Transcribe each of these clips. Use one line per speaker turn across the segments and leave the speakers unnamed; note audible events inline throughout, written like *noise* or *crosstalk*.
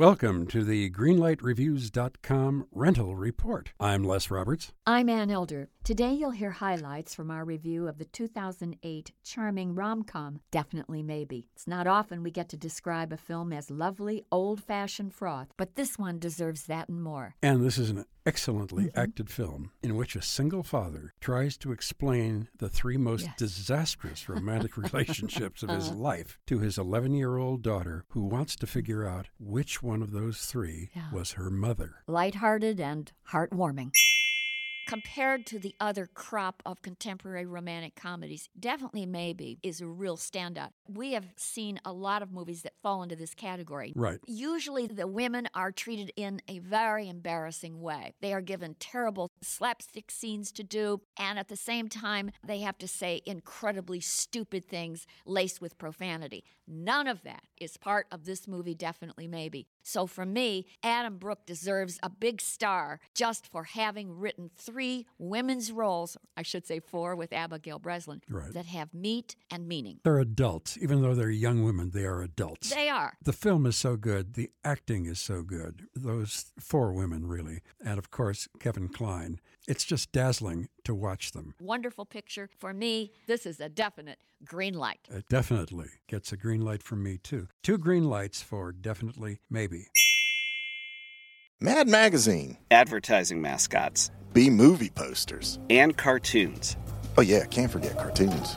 Welcome to the GreenlightReviews.com rental report. I'm Les Roberts.
I'm Ann Elder. Today you'll hear highlights from our review of the 2008 charming rom com, Definitely Maybe. It's not often we get to describe a film as lovely, old fashioned froth, but this one deserves that and more.
And this is an excellently mm-hmm. acted film in which a single father tries to explain the three most yes. disastrous romantic *laughs* relationships of his life to his 11 year old daughter, who wants to figure out which one of those three yeah. was her mother.
Lighthearted and heartwarming compared to the other crop of contemporary romantic comedies, definitely maybe is a real standout. We have seen a lot of movies that fall into this category.
Right.
Usually the women are treated in a very embarrassing way. They are given terrible slapstick scenes to do, and at the same time, they have to say incredibly stupid things laced with profanity. None of that is part of this movie, definitely maybe. So for me, Adam Brooks deserves a big star just for having written three women's roles, I should say four with Abigail Breslin,
right.
that have meat and meaning.
They're adults. Even though they're young women, they are adults.
They are.
The film is so good. The acting is so good. Those four women, really. And of course, Kevin Kline. It's just dazzling to watch them.
Wonderful picture. For me, this is a definite green light.
It definitely gets a green light from me, too. Two green lights for definitely maybe.
Mad Magazine.
Advertising mascots.
B movie posters.
And cartoons.
Oh, yeah, can't forget cartoons.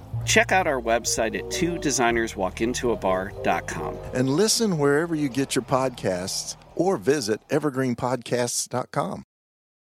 Check out our website at two designerswalkintoabar.com.
And listen wherever you get your podcasts or visit evergreenpodcasts.com.